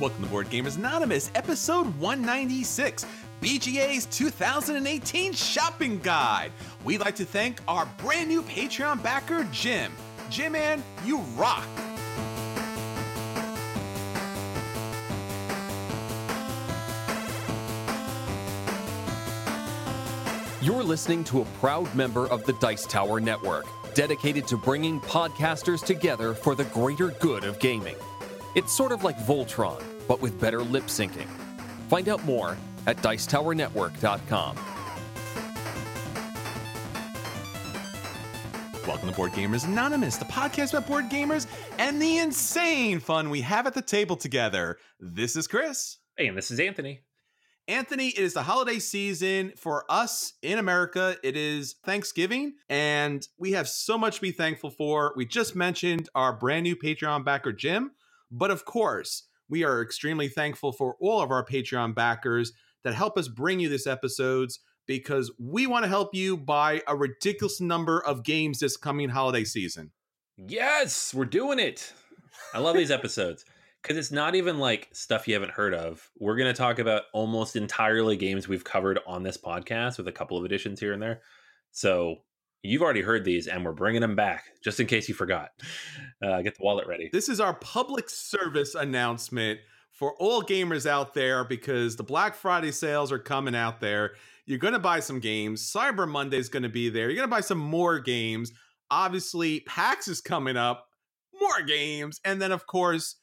Welcome to Board Gamers Anonymous, episode 196, BGA's 2018 Shopping Guide. We'd like to thank our brand new Patreon backer, Jim. Jim, man, you rock. You're listening to a proud member of the Dice Tower Network, dedicated to bringing podcasters together for the greater good of gaming. It's sort of like Voltron, but with better lip syncing. Find out more at Dicetowernetwork.com. Welcome to Board Gamers Anonymous, the podcast about board gamers and the insane fun we have at the table together. This is Chris. Hey, and this is Anthony. Anthony, it is the holiday season for us in America. It is Thanksgiving, and we have so much to be thankful for. We just mentioned our brand new Patreon backer, Jim, but of course, we are extremely thankful for all of our Patreon backers that help us bring you these episodes because we want to help you buy a ridiculous number of games this coming holiday season. Yes, we're doing it. I love these episodes because it's not even like stuff you haven't heard of. We're going to talk about almost entirely games we've covered on this podcast with a couple of additions here and there. So you've already heard these, and we're bringing them back just in case you forgot. Uh, get the wallet ready. This is our public service announcement for all gamers out there because the Black Friday sales are coming out there. You're going to buy some games. Cyber Monday is going to be there. You're going to buy some more games. Obviously, PAX is coming up, more games. And then, of course,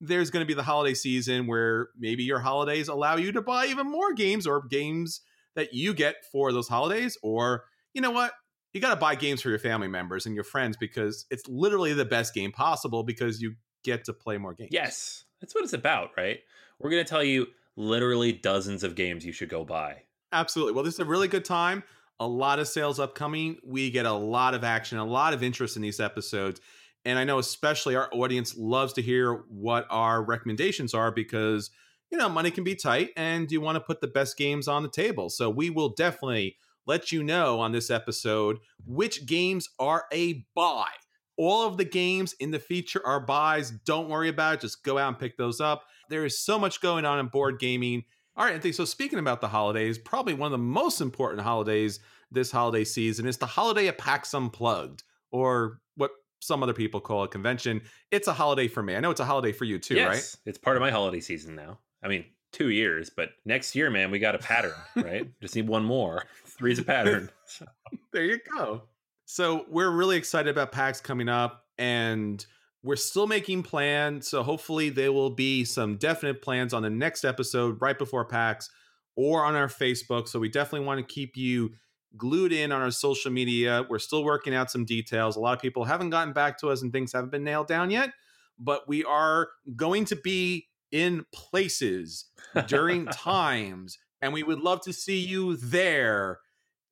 there's going to be the holiday season where maybe your holidays allow you to buy even more games or games that you get for those holidays. Or, you know what? You got to buy games for your family members and your friends because it's literally the best game possible because you get to play more games. Yes, that's what it's about, right? We're going to tell you literally dozens of games you should go buy. Absolutely. Well, this is a really good time. A lot of sales upcoming. We get a lot of action, a lot of interest in these episodes. And I know especially our audience loves to hear what our recommendations are because, you know, money can be tight and you want to put the best games on the table. So we will definitely let you know on this episode which games are a buy. All of the games in the feature are buys. Don't worry about it. Just go out and pick those up. There is so much going on in board gaming. All right, Anthony. So speaking about the holidays, probably one of the most important holidays this holiday season is the holiday at PAX Unplugged, or what some other people call a convention. It's a holiday for me. I know it's a holiday for you too, yes, right? It's part of my holiday season now. I mean, two years, but next year, man, we got a pattern, right? Just need one more. Three's a pattern. there you go. So we're really excited about PAX coming up, and we're still making plans. So hopefully there will be some definite plans on the next episode right before PAX or on our Facebook. So we definitely want to keep you glued in on our social media. We're still working out some details. A lot of people haven't gotten back to us and things haven't been nailed down yet, but we are going to be in places during times and we would love to see you there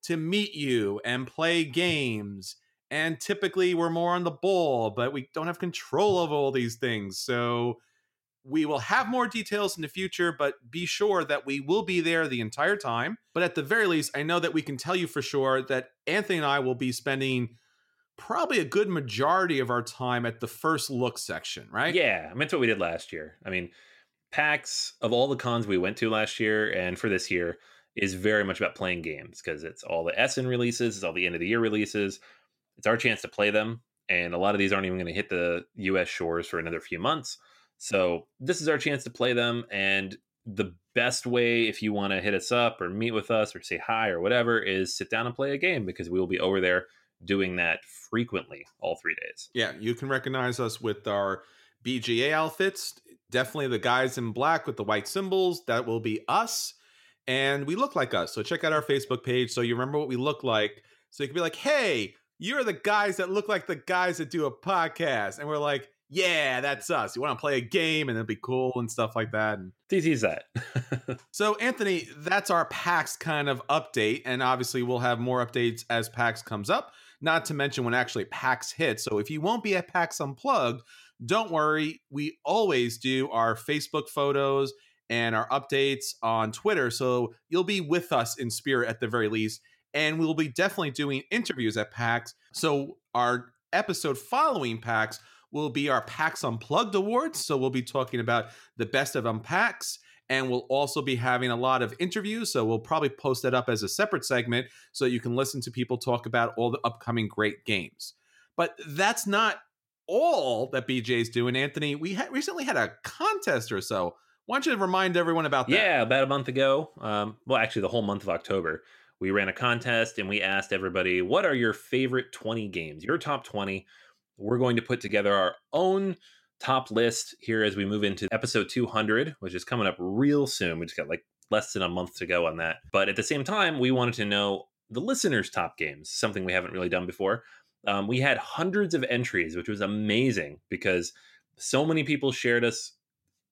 to meet you and play games. And typically we're more on the ball, but we don't have control of all these things. So we will have more details in the future, but be sure that we will be there the entire time. But at the very least, I know that we can tell you for sure that Anthony and I will be spending probably a good majority of our time at the first look section, right? Yeah, I mean, that's what we did last year. I mean, PAX, of all the cons we went to last year and for this year, is very much about playing games because it's all the Essen releases, it's all the end of the year releases. It's our chance to play them. And a lot of these aren't even going to hit the US shores for another few months. So this is our chance to play them. And the best way, if you want to hit us up or meet with us or say hi or whatever, is sit down and play a game because we will be over there doing that frequently all three days. Yeah, you can recognize us with our BGA outfits. Definitely the guys in black with the white symbols. That will be us. And we look like us. So check out our Facebook page so you remember what we look like. So you can be like, hey, you're the guys that look like the guys that do a podcast. And we're like, yeah, that's us. You want to play a game and it'd be cool and stuff like that. And TT's that. so, Anthony, that's our PAX kind of update. And obviously, we'll have more updates as PAX comes up, not to mention when actually PAX hits. So, if you won't be at PAX Unplugged, don't worry. We always do our Facebook photos and our updates on Twitter. So, you'll be with us in spirit at the very least. And we'll be definitely doing interviews at PAX. So, our episode following PAX will be our PAX Unplugged Awards. So we'll be talking about the best of Unpacks. And we'll also be having a lot of interviews. So we'll probably post that up as a separate segment so you can listen to people talk about all the upcoming great games. But that's not all that BJ's doing, Anthony. We ha- recently had a contest or so. Why don't you remind everyone about that? Yeah, about a month ago. Um, well, actually, the whole month of October, we ran a contest and we asked everybody, what are your favorite 20 games, your top 20? we're going to put together our own top list here as we move into episode 200, which is coming up real soon. We just got like less than a month to go on that. But at the same time, we wanted to know the listeners' top games, something we haven't really done before. Um, we had hundreds of entries, which was amazing because so many people shared us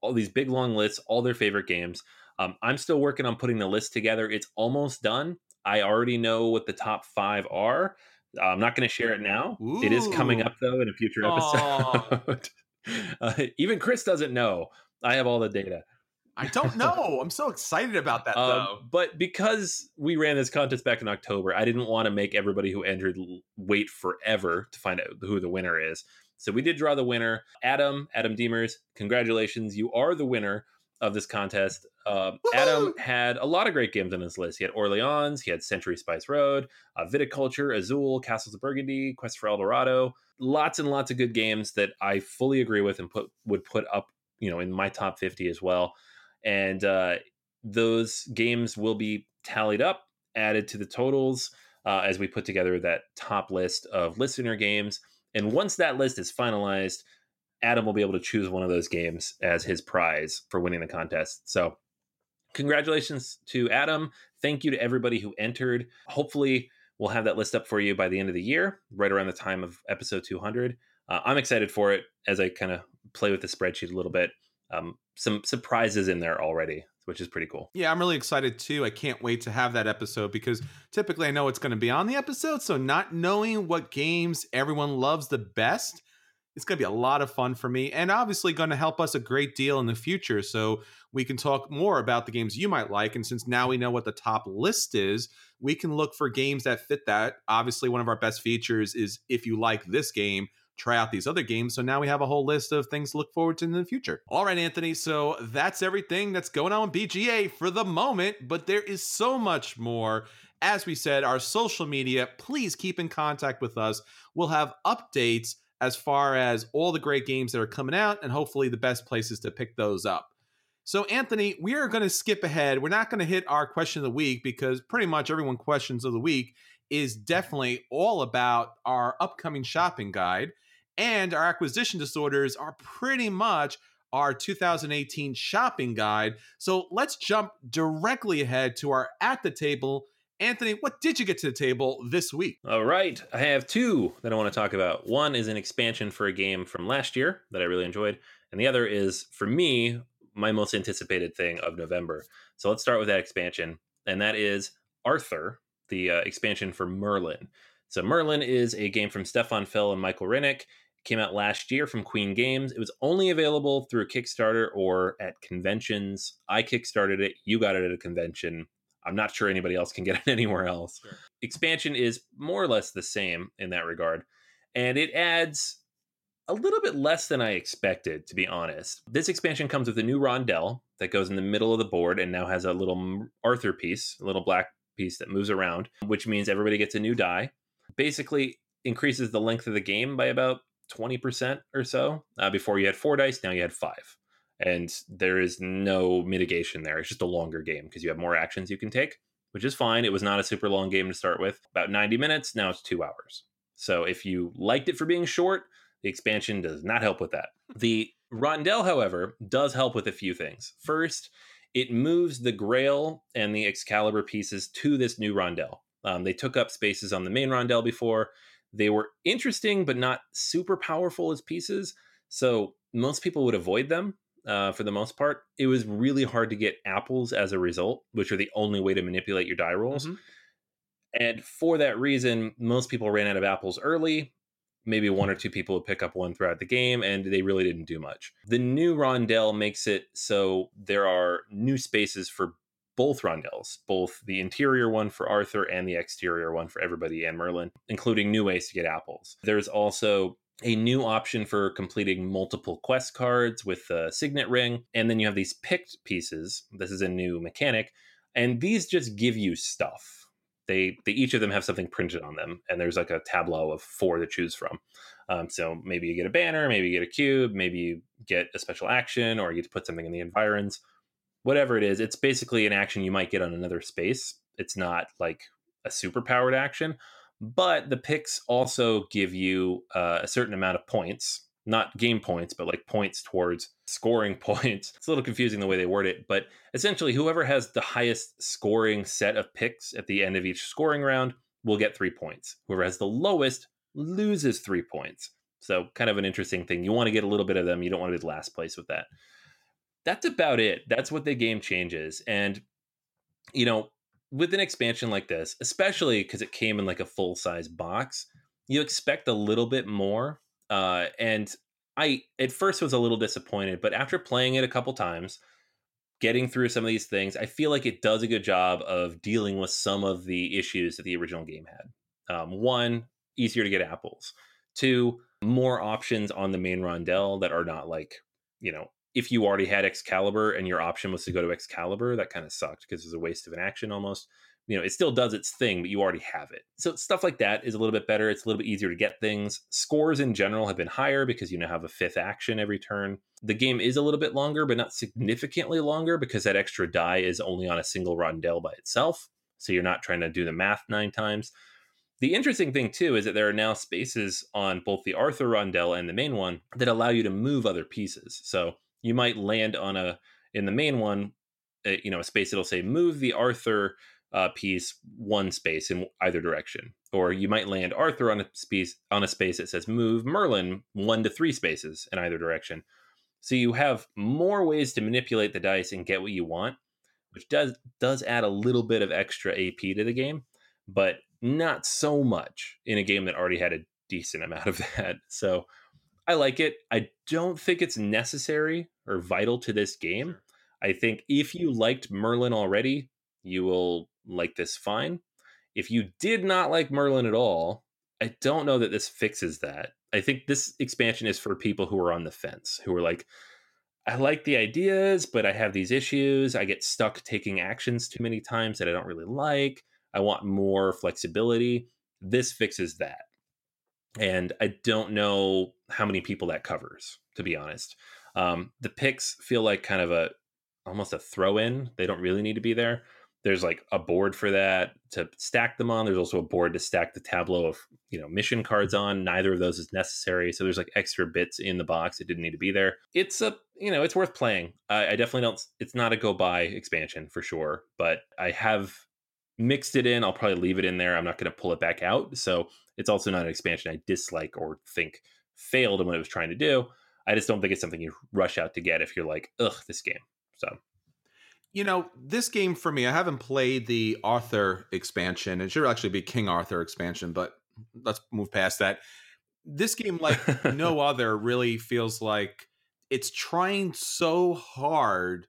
all these big long lists, all their favorite games. Um, I'm still working on putting the list together. It's almost done. I already know what the top five are. I'm not going to share it now. Ooh. It is coming up though in a future episode. uh, even Chris doesn't know. I have all the data. I don't know. I'm so excited about that um, though. But because we ran this contest back in October, I didn't want to make everybody who entered wait forever to find out who the winner is. So we did draw the winner, Adam, Adam Deemers. Congratulations, you are the winner of this contest. Uh, Adam had a lot of great games on his list. He had Orleans, he had Century Spice Road, uh, Viticulture, Azul, Castles of Burgundy, Quest for El Dorado. Lots and lots of good games that I fully agree with and put would put up, you know, in my top 50 as well. And uh, those games will be tallied up, added to the totals uh, as we put together that top list of listener games. And once that list is finalized, Adam will be able to choose one of those games as his prize for winning the contest. So, congratulations to Adam. Thank you to everybody who entered. Hopefully, we'll have that list up for you by the end of the year, right around the time of episode 200. Uh, I'm excited for it as I kind of play with the spreadsheet a little bit. Um, some surprises in there already, which is pretty cool. Yeah, I'm really excited too. I can't wait to have that episode because typically I know it's going to be on the episode. So, not knowing what games everyone loves the best it's going to be a lot of fun for me and obviously going to help us a great deal in the future so we can talk more about the games you might like and since now we know what the top list is we can look for games that fit that obviously one of our best features is if you like this game try out these other games so now we have a whole list of things to look forward to in the future all right anthony so that's everything that's going on with bga for the moment but there is so much more as we said our social media please keep in contact with us we'll have updates as far as all the great games that are coming out and hopefully the best places to pick those up. So, Anthony, we are going to skip ahead. We're not going to hit our question of the week because pretty much everyone questions of the week is definitely all about our upcoming shopping guide. And our acquisition disorders are pretty much our 2018 shopping guide. So let's jump directly ahead to our at the table. Anthony, what did you get to the table this week? All right. I have two that I want to talk about. One is an expansion for a game from last year that I really enjoyed, and the other is, for me, my most anticipated thing of November. So let's start with that expansion, and that is Arthur, the uh, expansion for Merlin. So Merlin is a game from Stefan Feld and Michael Rieneck. Came out last year from Queen Games. It was only available through Kickstarter or at conventions. I kickstarted it. You got it at a convention. I'm not sure anybody else can get it anywhere else. Sure. Expansion is more or less the same in that regard, and it adds a little bit less than I expected, to be honest. This expansion comes with a new rondel that goes in the middle of the board and now has a little Arthur piece, a little black piece that moves around, which means everybody gets a new die. Basically, increases the length of the game by about 20% or so. Uh, before you had four dice, now you had five. And there is no mitigation there. It's just a longer game because you have more actions you can take, which is fine. It was not a super long game to start with. About 90 minutes, now it's two hours. So if you liked it for being short, the expansion does not help with that. The Rondel, however, does help with a few things. First, it moves the Grail and the Excalibur pieces to this new Rondel. Um, they took up spaces on the main Rondel before. They were interesting, but not super powerful as pieces. So most people would avoid them uh, for the most part. It was really hard to get apples as a result, which are the only way to manipulate your die rolls. Mm-hmm. And for that reason, most people ran out of apples early maybe one or two people would pick up one throughout the game, and they really didn't do much. The new rondel makes it so there are new spaces for both rondels, both the interior one for Arthur and the exterior one for everybody and Merlin, including new ways to get apples. There's also a new option for completing multiple quest cards with the signet ring, and then you have these picked pieces. This is a new mechanic, and these just give you stuff they they each of them have something printed on them, and there's like a tableau of four to choose from. Um, so maybe you get a banner, maybe you get a cube, maybe you get a special action, or you get to put something in the environs. Whatever it is, it's basically an action you might get on another space. It's not like a super powered action, but the picks also give you uh, a certain amount of points not game points, but like points towards scoring points. It's a little confusing the way they word it, but essentially, whoever has the highest scoring set of picks at the end of each scoring round will get three points. Whoever has the lowest loses three points. So, kind of an interesting thing. You want to get a little bit of them, you don't want to be the last place with that. That's about it. That's what the game changes. And, you know, with an expansion like this, especially because it came in like a full size box, you expect a little bit more uh, and I at first was a little disappointed, but after playing it a couple times, getting through some of these things, I feel like it does a good job of dealing with some of the issues that the original game had. Um, one, easier to get apples. Two, more options on the main rondel that are not like, you know, if you already had Excalibur and your option was to go to Excalibur, that kind of sucked because it was a waste of an action almost you know, it still does its thing, but you already have it. So stuff like that is a little bit better. It's a little bit easier to get things. Scores in general have been higher because you now have a fifth action every turn. The game is a little bit longer, but not significantly longer because that extra die is only on a single rondel by itself. So you're not trying to do the math nine times. The interesting thing too is that there are now spaces on both the Arthur rondel and the main one that allow you to move other pieces. So you might land on a in the main one, a, you know, a space that'll say move the Arthur uh, piece one space in either direction. Or you might land Arthur on a space on a space that says move Merlin one to three spaces in either direction. So you have more ways to manipulate the dice and get what you want, which does does add a little bit of extra AP to the game, but not so much in a game that already had a decent amount of that. So I like it. I don't think it's necessary or vital to this game. I think if you liked Merlin already, you will like this fine. If you did not like Merlin at all, I don't know that this fixes that. I think this expansion is for people who are on the fence, who are like, I like the ideas, but I have these issues. I get stuck taking actions too many times that I don't really like. I want more flexibility. This fixes that. And I don't know how many people that covers, to be honest. Um, the picks feel like kind of a almost a throw in. They don't really need to be there there's like a board for that to stack them on. There's also a board to stack the tableau of you know mission cards on. Neither of those is necessary, so there's like extra bits in the box. It didn't need to be there. It's a you know it's worth playing. I, I definitely don't. It's not a go buy expansion for sure, but I have mixed it in. I'll probably leave it in there. I'm not going to pull it back out. So it's also not an expansion I dislike or think failed in what it was trying to do. I just don't think it's something you rush out to get if you're like, ugh, this game. So you know, this game for me, I haven't played the Arthur expansion. It should actually be King Arthur expansion, but let's move past that. This game, like no other, really feels like it's trying so hard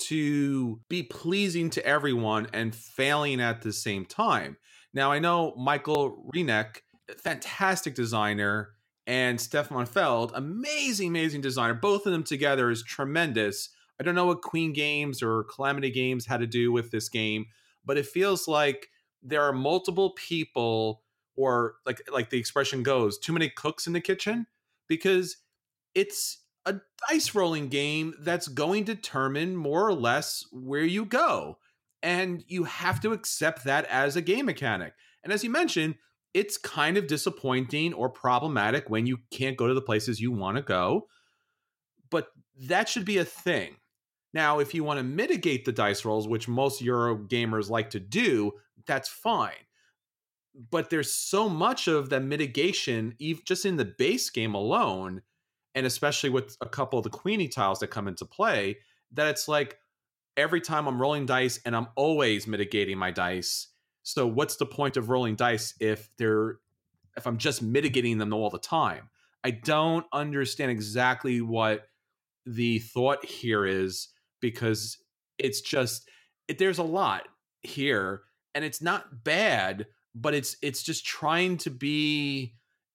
to be pleasing to everyone and failing at the same time. Now, I know Michael Rieneck, fantastic designer, and Stefan Feld, amazing, amazing designer. Both of them together is tremendous I don't know what Queen Games or Calamity Games had to do with this game, but it feels like there are multiple people or like like the expression goes, too many cooks in the kitchen because it's a dice rolling game that's going to determine more or less where you go. And you have to accept that as a game mechanic. And as you mentioned, it's kind of disappointing or problematic when you can't go to the places you want to go. But that should be a thing. Now, if you want to mitigate the dice rolls, which most Euro gamers like to do, that's fine. But there's so much of the mitigation, just in the base game alone, and especially with a couple of the Queenie tiles that come into play, that it's like every time I'm rolling dice and I'm always mitigating my dice. So what's the point of rolling dice if they're if I'm just mitigating them all the time? I don't understand exactly what the thought here is because it's just it, there's a lot here and it's not bad but it's it's just trying to be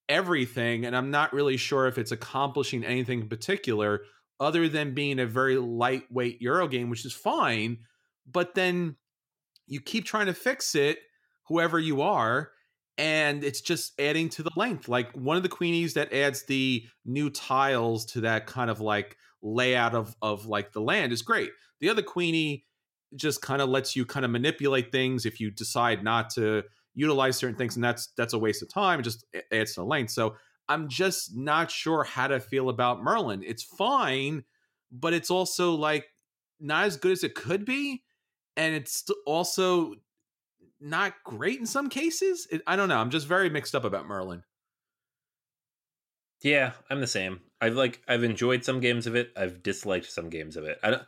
everything and i'm not really sure if it's accomplishing anything in particular other than being a very lightweight euro game which is fine but then you keep trying to fix it whoever you are and it's just adding to the length like one of the queenies that adds the new tiles to that kind of like layout of of like the land is great. The other queenie just kind of lets you kind of manipulate things if you decide not to utilize certain things, and that's that's a waste of time. It just adds to the length. So I'm just not sure how to feel about Merlin. It's fine, but it's also like not as good as it could be, and it's also not great in some cases. It, I don't know. I'm just very mixed up about Merlin. Yeah, I'm the same. I've like I've enjoyed some games of it. I've disliked some games of it. I don't.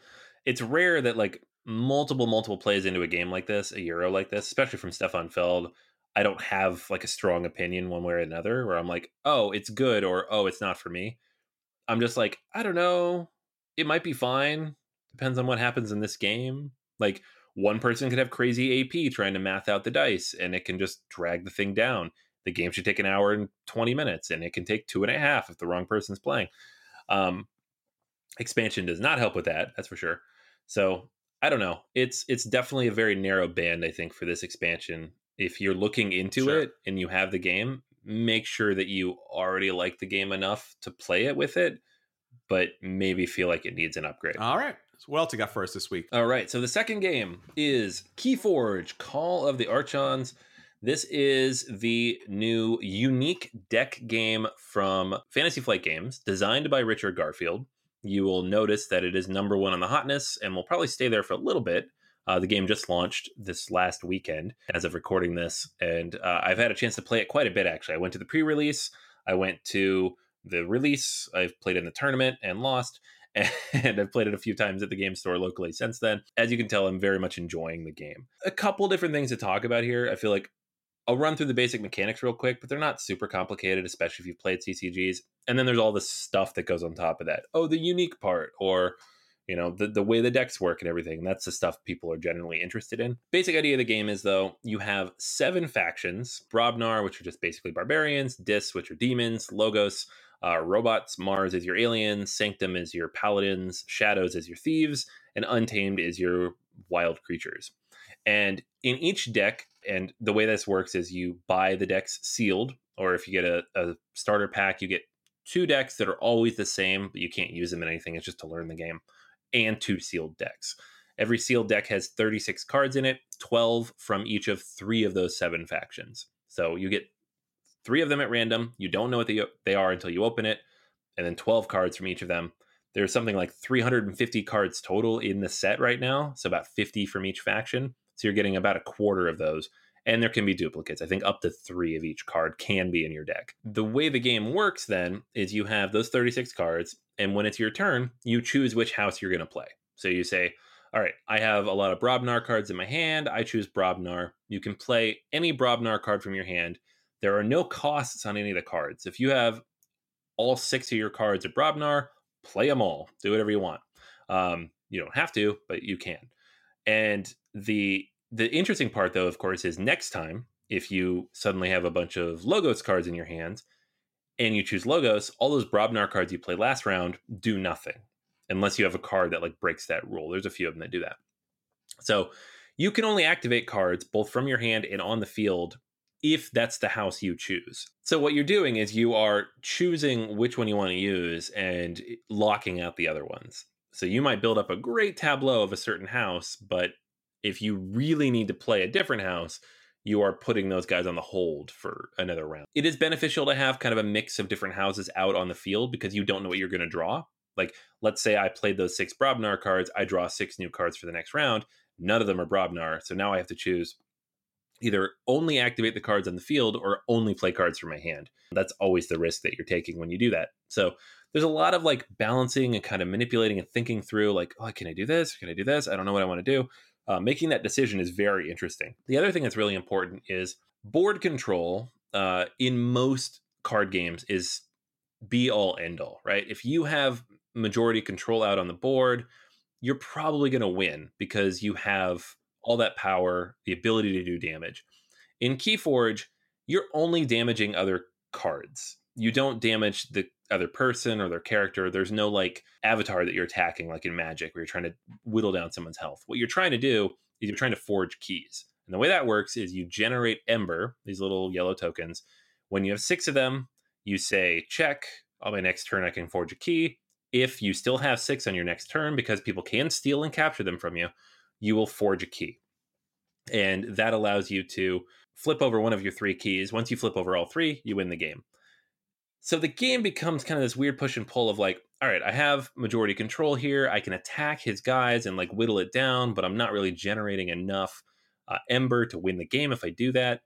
It's rare that like multiple multiple plays into a game like this, a Euro like this, especially from Stefan Feld. I don't have like a strong opinion one way or another where I'm like, oh, it's good or oh, it's not for me. I'm just like, I don't know. It might be fine. Depends on what happens in this game. Like one person could have crazy AP trying to math out the dice and it can just drag the thing down. The game should take an hour and 20 minutes and it can take two and a half if the wrong person's playing. Um, expansion does not help with that that's for sure. So i don't know. It's it's definitely a very narrow band i think for this expansion. If you're looking into sure. it and you have the game make sure that you already like the game enough to play it with it but maybe feel like it needs an upgrade. All right so what else you got for us this week all right so the second game is keyforge call of the archons this is the new unique deck game from Fantasy Flight Games, designed by Richard Garfield. You will notice that it is number one on the hotness and will probably stay there for a little bit. Uh, the game just launched this last weekend as of recording this, and uh, I've had a chance to play it quite a bit actually. I went to the pre release, I went to the release, I've played in the tournament and lost, and I've played it a few times at the game store locally since then. As you can tell, I'm very much enjoying the game. A couple different things to talk about here. I feel like I'll run through the basic mechanics real quick, but they're not super complicated, especially if you've played CCGs. And then there's all the stuff that goes on top of that. Oh, the unique part, or you know, the, the way the decks work and everything. That's the stuff people are generally interested in. Basic idea of the game is though, you have seven factions, Brobnar, which are just basically barbarians, Dis, which are demons, Logos, uh, robots, Mars is your aliens, Sanctum is your paladins, Shadows is your thieves, and Untamed is your wild creatures. And in each deck, and the way this works is you buy the decks sealed, or if you get a, a starter pack, you get two decks that are always the same, but you can't use them in anything. It's just to learn the game, and two sealed decks. Every sealed deck has 36 cards in it, 12 from each of three of those seven factions. So you get three of them at random. You don't know what they, they are until you open it, and then 12 cards from each of them. There's something like 350 cards total in the set right now, so about 50 from each faction. So you're getting about a quarter of those. And there can be duplicates. I think up to three of each card can be in your deck. The way the game works then is you have those 36 cards, and when it's your turn, you choose which house you're going to play. So you say, all right, I have a lot of Brobnar cards in my hand. I choose Brobnar. You can play any Brobnar card from your hand. There are no costs on any of the cards. If you have all six of your cards at Brobnar, play them all. Do whatever you want. Um, you don't have to, but you can. And the the interesting part, though, of course, is next time if you suddenly have a bunch of Logos cards in your hands and you choose Logos, all those Brobnar cards you played last round do nothing unless you have a card that like breaks that rule. There's a few of them that do that. So you can only activate cards both from your hand and on the field if that's the house you choose. So what you're doing is you are choosing which one you want to use and eh, locking out the other ones. So you might build up a great tableau of a certain house, but if you really need to play a different house, you are putting those guys on the hold for another round. It is beneficial to have kind of a mix of different houses out on the field because you don't know what you're going to draw. Like, let's say I played those six Brobnar cards, I draw six new cards for the next round. None of them are Brobnar. So now I have to choose either only activate the cards on the field or only play cards from my hand. That's always the risk that you're taking when you do that. So there's a lot of like balancing and kind of manipulating and thinking through, like, oh, can I do this? Can I do this? I don't know what I want to do uh, making that decision is very interesting. The other thing that's really important is board control uh, in most card games is be all end all, right? If you have majority control out on the board, you're probably going to win because you have all that power, the ability to do damage. In Keyforge, you're only damaging other cards. You don't damage the other person or their character. There's no like avatar that you're attacking, like in Magic, where you're trying to whittle down someone's health. What you're trying to do is you're trying to forge keys. And the way that works is you generate Ember, these little yellow tokens. When you have six of them, you say, check, on my next turn, I can forge a key. If you still have six on your next turn, because people can steal and capture them from you, you will forge a key. And that allows you to flip over one of your three keys. Once you flip over all three, you win the game. So the game becomes kind of this weird push and pull of like, all right, I have majority control here. I can attack his guys and like whittle it down, but I'm not really generating enough uh, ember to win the game if I do that.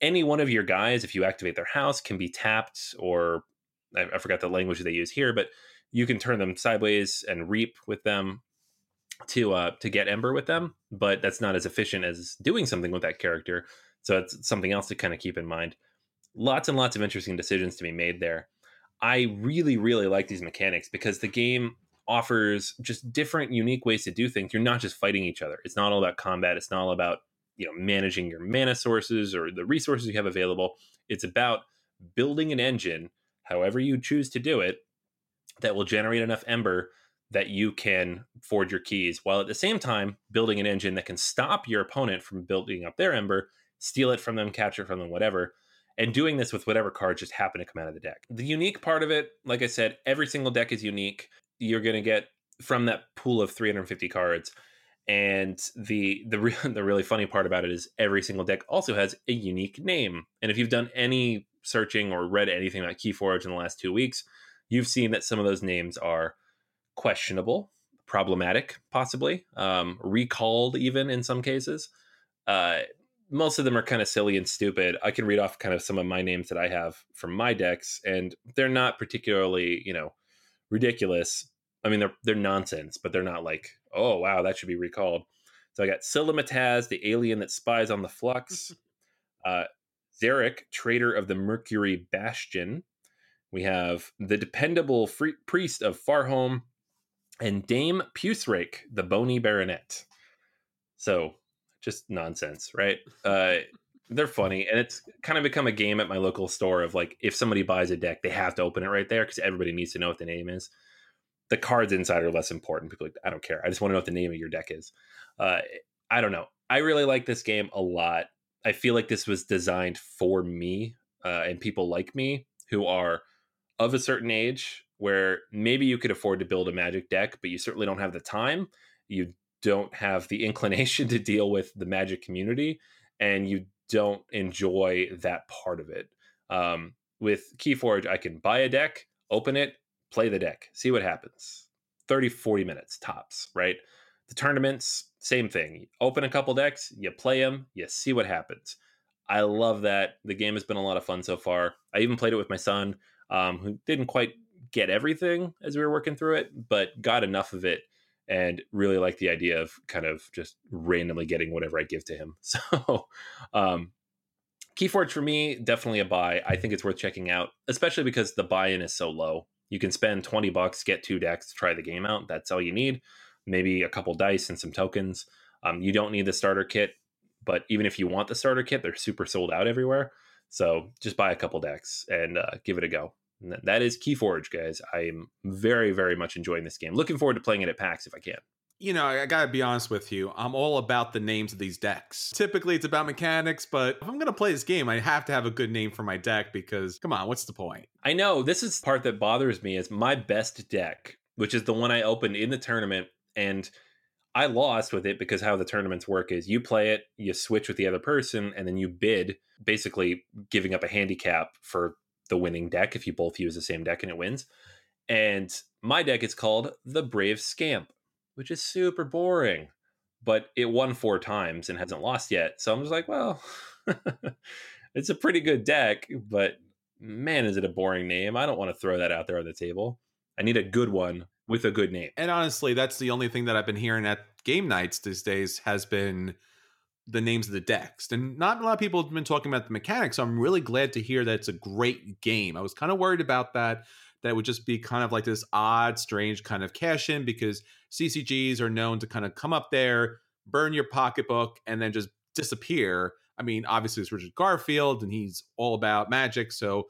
Any one of your guys, if you activate their house, can be tapped, or I, I forgot the language they use here, but you can turn them sideways and reap with them to uh to get ember with them but that's not as efficient as doing something with that character so it's something else to kind of keep in mind lots and lots of interesting decisions to be made there. I really, really like these mechanics because the game offers just different, unique ways to do things. You're not just fighting each other. It's not all about combat. It's not all about you know managing your mana sources or the resources you have available. It's about building an engine, however you choose to do it, that will generate enough ember that you can forge your keys, while at the same time building an engine that can stop your opponent from building up their ember, steal it from them, capture it from them, whatever, and doing this with whatever cards just happen to come out of the deck. The unique part of it, like I said, every single deck is unique. You're going to get from that pool of 350 cards. And the the re- the really funny part about it is every single deck also has a unique name. And if you've done any searching or read anything about Keyforge in the last two weeks, you've seen that some of those names are questionable, problematic, possibly um, recalled, even in some cases. Uh, most of them are kind of silly and stupid. I can read off kind of some of my names that I have from my decks, and they're not particularly, you know, ridiculous. I mean, they're they're nonsense, but they're not like, oh wow, that should be recalled. So I got Silimataz, the alien that spies on the flux. uh, Zarek, traitor of the Mercury Bastion. We have the dependable free- priest of Farhome, and Dame Pusrake, the bony baronet. So just nonsense, right? Uh, they're funny, and it's kind of become a game at my local store of like if somebody buys a deck, they have to open it right there because everybody needs to know what the name is. The cards inside are less important. People like, I don't care. I just want to know what the name of your deck is. Uh, I don't know. I really like this game a lot. I feel like this was designed for me uh, and people like me who are of a certain age where maybe you could afford to build a magic deck, but you certainly don't have the time. You don't have the inclination to deal with the magic community and you don't enjoy that part of it. Um, with Keyforge, I can buy a deck, open it, play the deck, see what happens. 30, 40 minutes tops, right? The tournaments, same thing. You open a couple decks, you play them, you see what happens. I love that. The game has been a lot of fun so far. I even played it with my son, um, who didn't quite get everything as we were working through it, but got enough of it and really like the idea of kind of just randomly getting whatever I give to him. So, um, Keyforge for me, definitely a buy. I think it's worth checking out, especially because the buy in is so low. You can spend 20 bucks, get two decks, try the game out. That's all you need. Maybe a couple dice and some tokens. Um, you don't need the starter kit, but even if you want the starter kit, they're super sold out everywhere. So just buy a couple decks and uh, give it a go. That is Keyforge, guys. I'm very, very much enjoying this game. Looking forward to playing it at PAX if I can you know, I gotta be honest with you. I'm all about the names of these decks. Typically, it's about mechanics, but if I'm gonna play this game, I have to have a good name for my deck because, come on, what's the point? I know this is the part that bothers me. Is my best deck, which is the one I opened in the tournament, and I lost with it because how the tournaments work is you play it, you switch with the other person, and then you bid, basically giving up a handicap for the winning deck if you both use the same deck and it wins. And my deck is called the Brave Scamp which is super boring. But it won four times and hasn't lost yet. So I'm just like, well, it's a pretty good deck, but man, is it a boring name. I don't want to throw that out there on the table. I need a good one with a good name. And honestly, that's the only thing that I've been hearing at game nights these days has been the names of the decks. And not a lot of people have been talking about the mechanics. So I'm really glad to hear that it's a great game. I was kind of worried about that that would just be kind of like this odd, strange kind of cash in because CCGs are known to kind of come up there, burn your pocketbook, and then just disappear. I mean, obviously, it's Richard Garfield and he's all about magic. So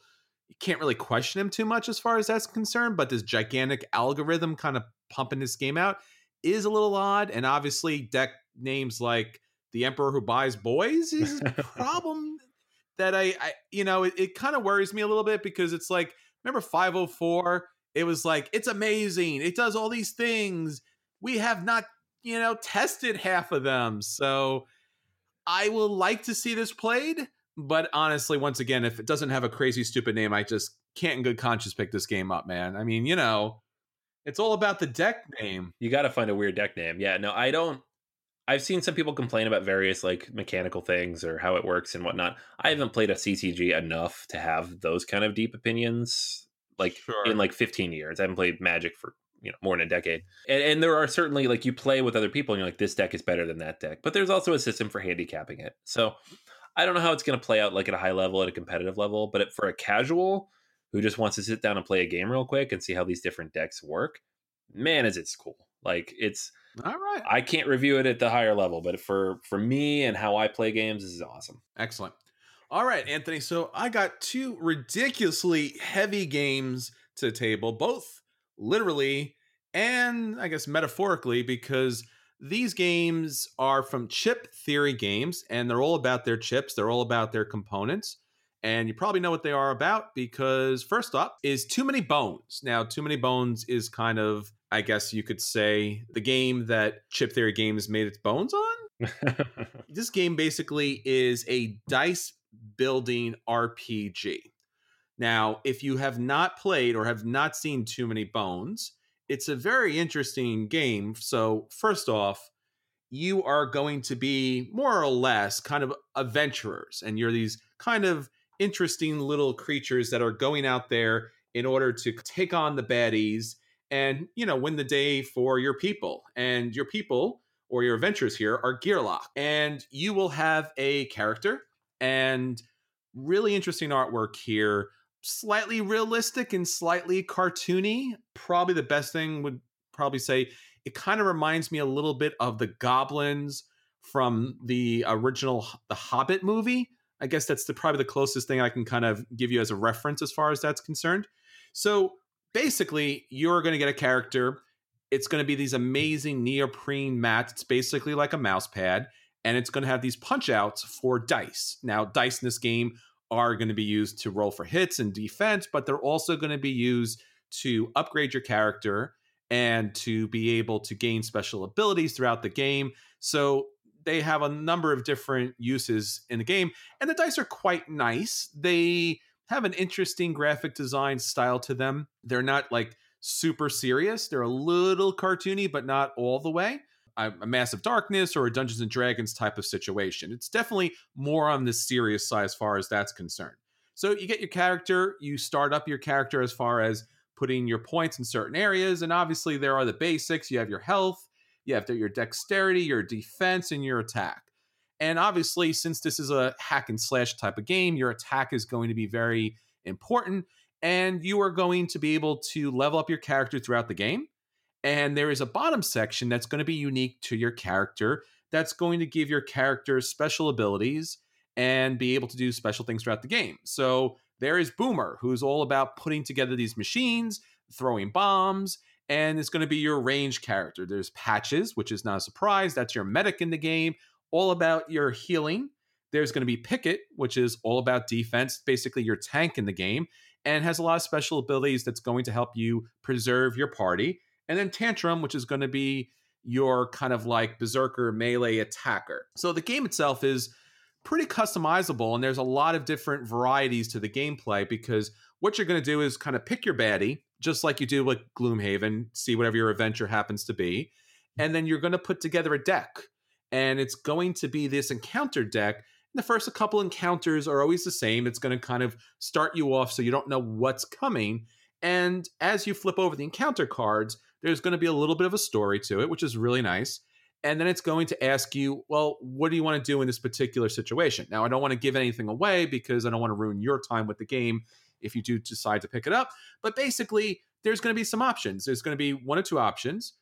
you can't really question him too much as far as that's concerned. But this gigantic algorithm kind of pumping this game out is a little odd. And obviously, deck names like the Emperor Who Buys Boys is a problem that I, I you know, it, it kind of worries me a little bit because it's like, Remember 504? It was like, it's amazing. It does all these things. We have not, you know, tested half of them. So I will like to see this played. But honestly, once again, if it doesn't have a crazy, stupid name, I just can't in good conscience pick this game up, man. I mean, you know, it's all about the deck name. You got to find a weird deck name. Yeah, no, I don't. I've seen some people complain about various like mechanical things or how it works and whatnot. I haven't played a CCG enough to have those kind of deep opinions like sure. in like 15 years. I haven't played Magic for you know more than a decade, and, and there are certainly like you play with other people and you're like this deck is better than that deck, but there's also a system for handicapping it. So I don't know how it's going to play out like at a high level at a competitive level, but for a casual who just wants to sit down and play a game real quick and see how these different decks work, man, is it's cool. Like it's all right. I can't review it at the higher level, but for for me and how I play games, this is awesome. Excellent. All right, Anthony. So I got two ridiculously heavy games to the table, both literally and I guess metaphorically, because these games are from chip theory games and they're all about their chips, they're all about their components. And you probably know what they are about because first up is Too Many Bones. Now, Too Many Bones is kind of I guess you could say, the game that Chip Theory Games made its bones on. this game basically is a dice building RPG. Now, if you have not played or have not seen Too Many Bones, it's a very interesting game. So, first off, you are going to be more or less kind of adventurers, and you're these kind of interesting little creatures that are going out there in order to take on the baddies and you know win the day for your people. And your people or your adventures here are Gearloc. And you will have a character and really interesting artwork here. Slightly realistic and slightly cartoony. Probably the best thing would probably say it kind of reminds me a little bit of the goblins from the original the hobbit movie. I guess that's the, probably the closest thing i can kind of give you as a reference as far as that's concerned. So basically you're going to get a character. It's going to be these amazing neoprene mats. It's basically like a mouse pad, and it's going to have these punch outs for dice. Now, dice in this game are going to be used to roll for hits and defense, but they're also going to be used to upgrade your character. and to be able to gain special abilities throughout the game. So they have a number of different uses in the game, and the dice are quite nice. They have an interesting graphic design style to them. They're not like super serious. They're a little cartoony, but not all the way. A, Massive Darkness or a Dungeons and Dragons type of situation. It's definitely more on the serious side as far as that's concerned. So you get your character, you start up your character as far as putting your points in certain areas, and obviously there are the basics. You have your health, you have your dexterity, your defense, and your attack. And obviously, since this is a hack and slash type of game, your attack is going to be very important. And you are going to be able to level up your character throughout the game. And there is a bottom section that's going to be unique to your character that's going to give your character special abilities and be able to do special things throughout the game. So there is Boomer, who's all about putting together these machines, throwing bombs, and it's going to be your range character. There's Patches, which is not a surprise. That's your medic in the game, all about your healing. There's going to be Picket, which is all about defense, basically your tank in the game, and has a lot of special abilities that's going to help you preserve your party. And then Tantrum, which is going to be your kind of like berserker melee attacker. So the game itself is pretty customizable, and there's a lot of different varieties to the gameplay because what you're going to do is kind of pick your baddie, just like you do with Gloomhaven, see whatever your adventure happens to be. And then you're going to put together a deck. And it's going to be this encounter deck. The first couple encounters are always the same. It's going to kind of start you off so you don't know what's coming. And as you flip over the encounter cards, there's going to be a little bit of a story to it, which is really nice. And then it's going to ask you, well, what do you want to do in this particular situation? Now, I don't want to give anything away because I don't want to ruin your time with the game if you do decide to pick it up. But basically, there's going to be some options. There's going to be one or two options,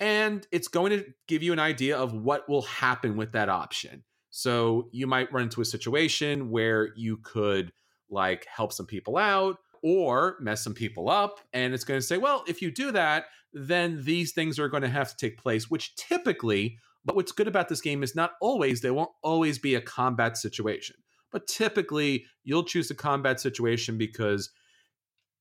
and it's going to give you an idea of what will happen with that option. So you might run into a situation where you could like help some people out or mess some people up. And it's going to say, well, if you do that, then these things are going to have to take place, which typically, but what's good about this game is not always, there won't always be a combat situation. But typically, you'll choose a combat situation because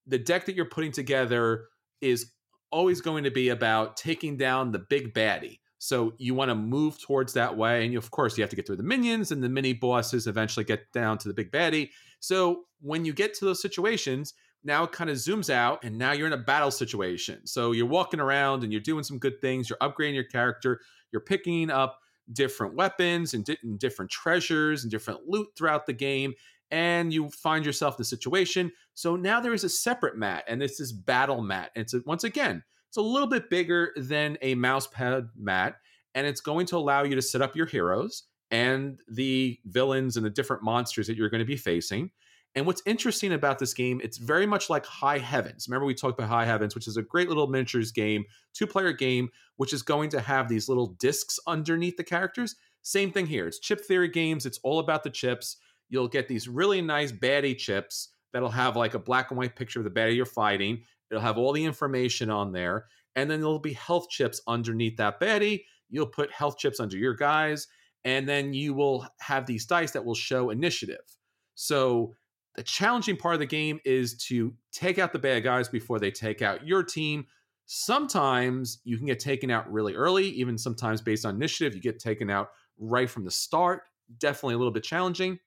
the deck that you're putting together is always going to be about taking down the big baddie. So you want to move towards that way. And you, of course, you have to get through the minions and the mini bosses eventually get down to the big baddie. So when you get to those situations, now it kind of zooms out and now you're in a battle situation. So you're walking around and you're doing some good things. You're upgrading your character. You're picking up different weapons and, di- and different treasures and different loot throughout the game. And you find yourself in a situation. So now there is a separate mat, and it's this is battle mat. And it's a, once again, it's a little bit bigger than a mousepad mat, and it's going to allow you to set up your heroes and the villains and the different monsters that you're going to be facing. And what's interesting about this game, it's very much like High Heavens. Remember, we talked about High Heavens, which is a great little miniatures game, two player game, which is going to have these little discs underneath the characters. Same thing here. It's chip theory games, it's all about the chips. You'll get these really nice baddie chips that'll have like a black and white picture of the baddie you're fighting. It'll have all the information on there. And then there'll be health chips underneath that baddie. You'll put health chips under your guys. And then you will have these dice that will show initiative. So the challenging part of the game is to take out the bad guys before they take out your team. Sometimes you can get taken out really early, even sometimes based on initiative, you get taken out right from the start. Definitely a little bit challenging.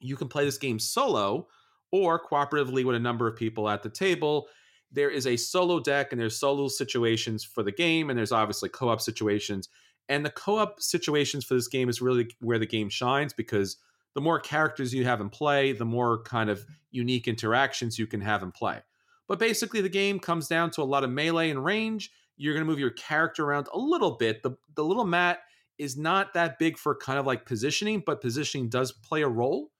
You can play this game solo or cooperatively with a number of people at the table. There is a solo deck and there's solo situations for the game, and there's obviously co op situations. And the co op situations for this game is really where the game shines because the more characters you have in play, the more kind of unique interactions you can have in play. But basically, the game comes down to a lot of melee and range. You're going to move your character around a little bit. The, the little mat is not that big for kind of like positioning, but positioning does play a role.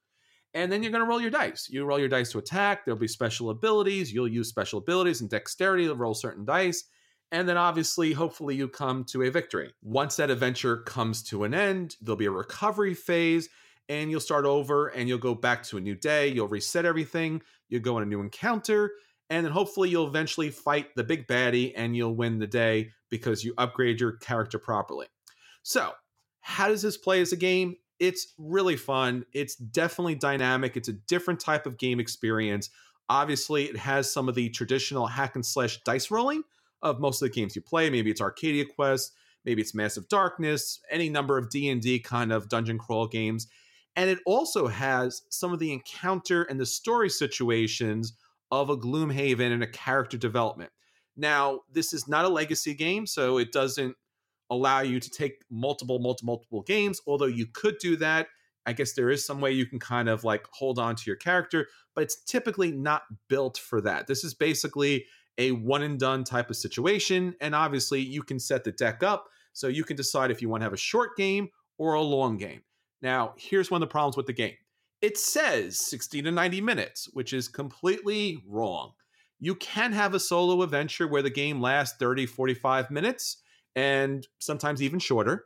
And then you're going to roll your dice. You roll your dice to attack. There'll be special abilities. You'll use special abilities and dexterity to roll certain dice. And then obviously, hopefully, you come to a victory. Once that adventure comes to an end, there'll be a recovery phase and you'll start over and you'll go back to a new day. You'll reset everything. You'll go on a new encounter. And then hopefully you'll eventually fight the big baddie and you'll win the day because you upgrade your character properly. So, how does this play as a game? It's really fun. It's definitely dynamic. It's a different type of game experience. Obviously, it has some of the traditional hack and slash dice rolling, of most of the games you play. Maybe it's Arcadia Quest, maybe it's Massive Darkness, any number of D&D kind of dungeon crawl games. And it also has some of the encounter and the story situations of a Gloomhaven and a character development. Now, this is not a legacy game, so it doesn't allow you to take multiple, multiple, multiple games, although you could do that. I guess there is some way you can kind of like hold on to your character, but it's typically not built for that. This is basically a one and done type of situation. And obviously, you can set the deck up so you can decide if you want to have a short game or a long game. Now, here's one of the problems with the game it says 60 to 90 minutes, which is completely wrong. You can have a solo adventure where the game lasts 30, 45 minutes and sometimes even shorter.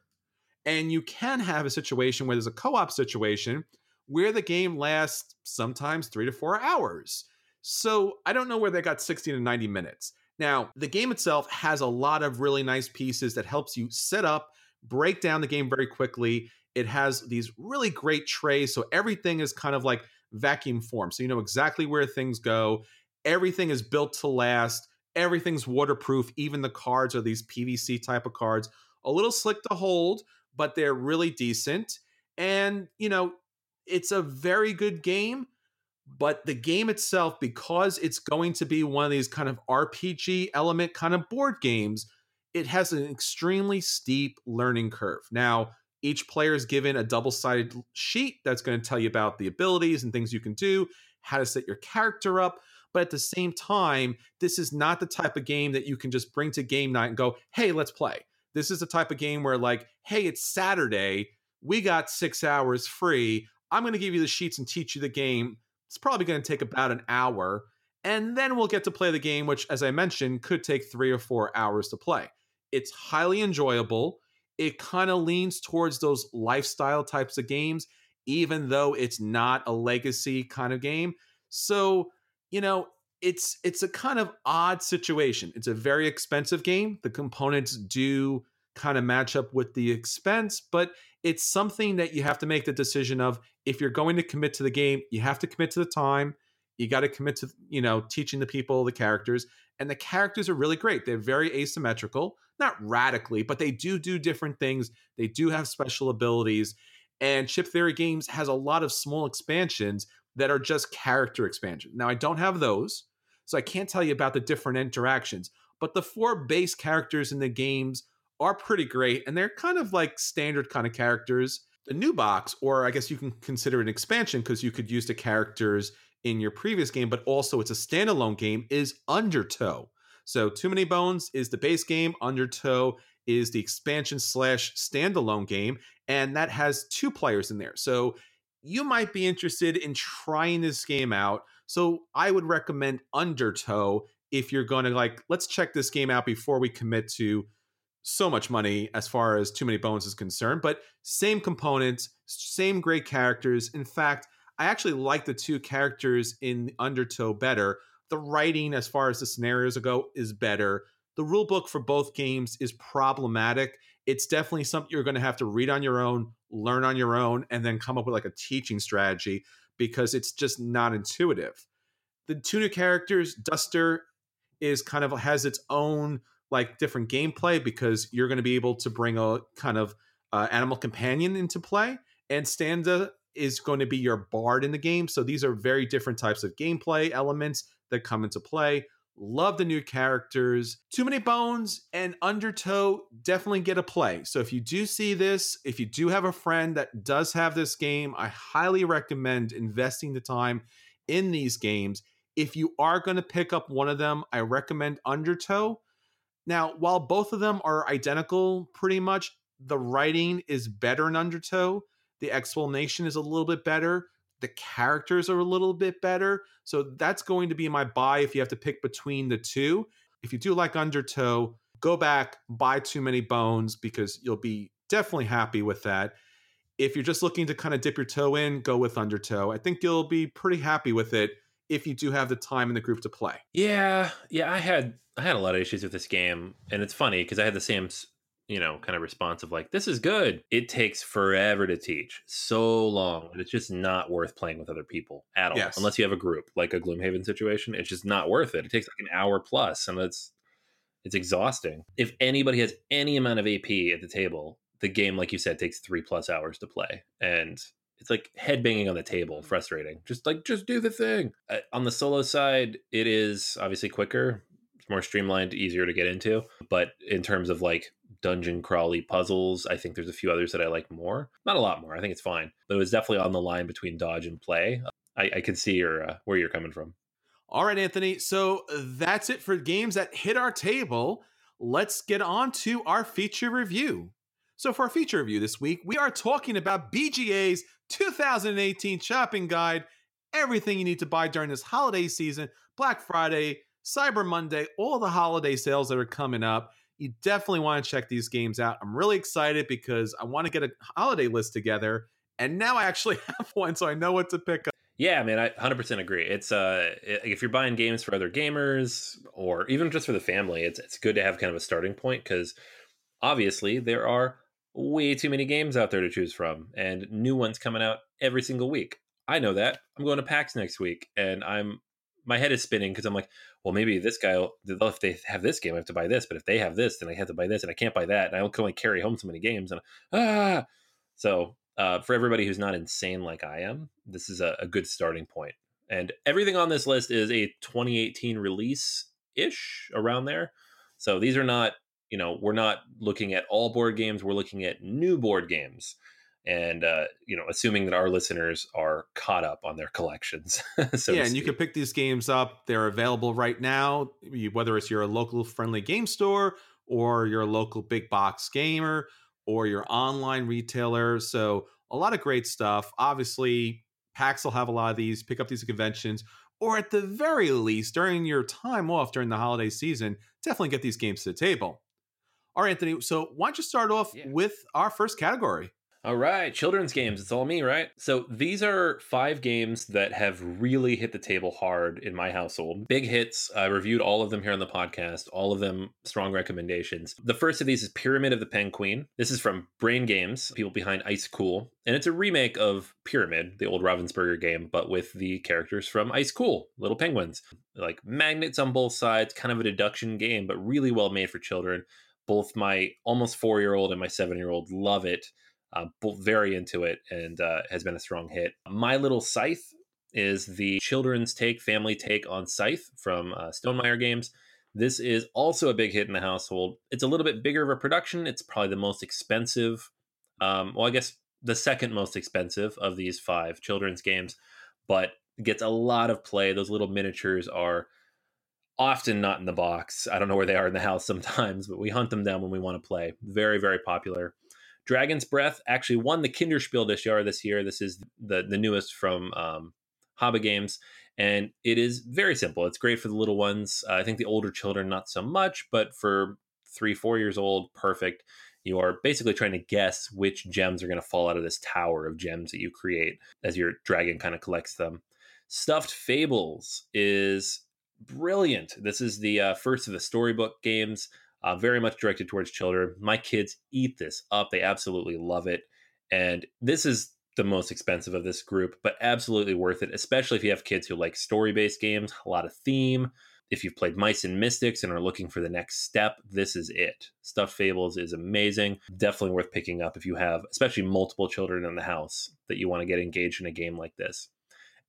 And you can have a situation where there's a co op situation where the game lasts sometimes three to four hours. So I don't know where they got 60 to 90 minutes. Now, the game itself has a lot of really nice pieces that helps you set up, break down the game very quickly. It has these really great trays. So everything is kind of like vacuum form. So you know exactly where things go. Everything is built to last. Everything's waterproof. Even the cards are these PVC type of cards. A little slick to hold, but they're really decent. And, you know, it's a very good game. But the game itself, because it's going to be one of these kind of RPG element kind of board games, it has an extremely steep learning curve. Now, each player is given a double sided sheet that's going to tell you about the abilities and things you can do, how to set your character up. But at the same time, this is not the type of game that you can just bring to game night and go, hey, let's play. This is the type of game where, like, hey, it's Saturday. We got six hours free. I'm going to give you the sheets and teach you the game. It's probably going to take about an hour. And then we'll get to play the game, which, as I mentioned, could take three or four hours to play. It's highly enjoyable. It kind of leans towards those lifestyle types of games, even though it's not a legacy kind of game. So you know, it's it's a kind of odd situation. It's a very expensive game. The components do kind of match up with the expense, but it's something that you have to make the decision of if you're going to commit to the game, you have to commit to the time. You got to commit to, you know, teaching the people the characters. And the characters are really great. They're very asymmetrical, not radically, but they do do different things. They do have special abilities. And Chip Theory Games has a lot of small expansions that are just character expansion. Now, I don't have those, so I can't tell you about the different interactions, but the four base characters in the games are pretty great, and they're kind of like standard kind of characters. The new box, or I guess you can consider an expansion because you could use the characters in your previous game, but also it's a standalone game, is Undertow. So, Too Many Bones is the base game, Undertow is the expansion slash standalone game, and that has two players in there. So you might be interested in trying this game out. So I would recommend Undertow if you're going to like, let's check this game out before we commit to so much money as far as Too Many Bones is concerned. But same components, same great characters. In fact, I actually like the two characters in Undertow better. The writing, as far as the scenarios go, is better. The rule book for both games is problematic. It's definitely something you're going to have to read on your own, learn on your own, and then come up with like a teaching strategy because it's just not intuitive. The two new characters, Duster is kind of has its own like different gameplay because you're going to be able to bring a kind of uh, animal companion into play, and Stanza is going to be your bard in the game. So these are very different types of gameplay elements that come into play. Love the new characters. Too Many Bones and Undertow definitely get a play. So if you do see this, if you do have a friend that does have this game, I highly recommend investing the time in these games. If you are going to pick up one of them, I recommend Undertow. Now, while both of them are identical pretty much, the writing is better in Undertow. The explanation is a little bit better the characters are a little bit better. So that's going to be my buy if you have to pick between the two. If you do like Undertow, go back, buy Too Many Bones because you'll be definitely happy with that. If you're just looking to kind of dip your toe in, go with Undertow. I think you'll be pretty happy with it if you do have the time in the group to play. Yeah, yeah, I had I had a lot of issues with this game, and it's funny because I had the same you know, kind of responsive, like, this is good. It takes forever to teach, so long. And it's just not worth playing with other people at all. Yes. Unless you have a group, like a Gloomhaven situation. It's just not worth it. It takes like an hour plus, and it's It's exhausting. If anybody has any amount of AP at the table, the game, like you said, takes three plus hours to play. And it's like head banging on the table, frustrating. Just like, just do the thing. Uh, on the solo side, it is obviously quicker, it's more streamlined, easier to get into. But in terms of like dungeon crawly puzzles, I think there's a few others that I like more. Not a lot more. I think it's fine, but it was definitely on the line between dodge and play. I, I can see your uh, where you're coming from. All right, Anthony. So that's it for games that hit our table. Let's get on to our feature review. So, for our feature review this week, we are talking about BGA's 2018 shopping guide everything you need to buy during this holiday season Black Friday, Cyber Monday, all the holiday sales that are coming up. You definitely want to check these games out. I'm really excited because I want to get a holiday list together. And now I actually have one, so I know what to pick up. Yeah, man, I 100% agree. It's uh if you're buying games for other gamers or even just for the family, it's it's good to have kind of a starting point cuz obviously there are way too many games out there to choose from and new ones coming out every single week. I know that. I'm going to PAX next week and I'm my head is spinning because I'm like, well, maybe this guy, if they have this game, I have to buy this. But if they have this, then I have to buy this, and I can't buy that. And I can only carry home so many games. And ah, so uh, for everybody who's not insane like I am, this is a, a good starting point. And everything on this list is a 2018 release ish around there. So these are not, you know, we're not looking at all board games. We're looking at new board games and uh, you know, assuming that our listeners are caught up on their collections. so yeah, and you can pick these games up. They're available right now, whether it's your local friendly game store or your local big box gamer or your online retailer. So a lot of great stuff. Obviously, PAX will have a lot of these. Pick up these conventions, or at the very least, during your time off during the holiday season, definitely get these games to the table. All right, Anthony. So why don't you start off yeah. with our first category? All right, children's games. It's all me, right? So these are five games that have really hit the table hard in my household. Big hits. I reviewed all of them here on the podcast, all of them strong recommendations. The first of these is Pyramid of the Penguin. This is from Brain Games, people behind Ice Cool. And it's a remake of Pyramid, the old Ravensburger game, but with the characters from Ice Cool, little penguins. Like magnets on both sides, kind of a deduction game, but really well made for children. Both my almost four year old and my seven year old love it uh, very into it and uh, has been a strong hit. My Little Scythe is the children's take, family take on Scythe from uh, Stonemaier Games. This is also a big hit in the household. It's a little bit bigger of a production. It's probably the most expensive. Um, well, I guess the second most expensive of these five children's games, but gets a lot of play. Those little miniatures are often not in the box. I don't know where they are in the house sometimes, but we hunt them down when we want to play. Very, very popular. Dragon's Breath actually won the Kinderspiel this year. This year, this is the the newest from um, Haba Games, and it is very simple. It's great for the little ones. Uh, I think the older children not so much, but for three, four years old, perfect. You are basically trying to guess which gems are going to fall out of this tower of gems that you create as your dragon kind of collects them. Stuffed Fables is brilliant. This is the uh, first of the storybook games uh, very much directed towards children. My kids eat this up; they absolutely love it, and this is the most expensive of this group, but absolutely worth it, especially if you have kids who like story-based games, a lot of theme. If you've played Mice and Mystics and are looking for the next step, this is it. Stuffed Fables is amazing. Definitely worth picking up if you have, especially multiple children in the house that you want to get engaged in a game like this.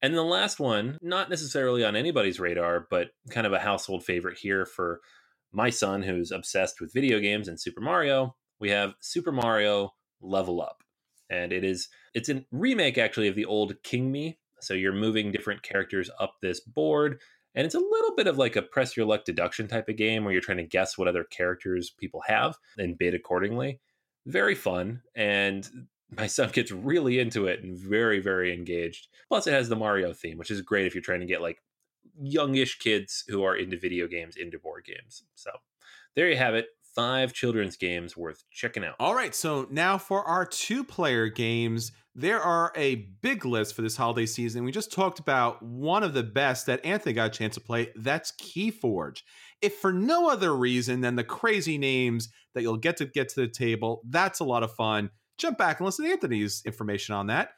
And the last one, not necessarily on anybody's radar, but kind of a household favorite here for my son who's obsessed with video games and Super Mario, we have Super Mario Level Up. And it is it's a remake actually of the old King Me. So you're moving different characters up this board. And it's a little bit of like a press your luck deduction type of game where you're trying to guess what other characters people have and bid accordingly. Very fun. And my son gets really into it and very, very engaged. Plus, it has the Mario theme, which is great if you're trying to get like youngish kids who are into video games into board games. So there you have it. Five children's games worth checking out. All right. So now for our two player games, there are a big list for this holiday season. We just talked about one of the best that Anthony got a chance to play. That's Keyforge. If for no other reason than the crazy names that you'll get to get to the table, that's a lot of fun. Jump back and listen to Anthony's information on that.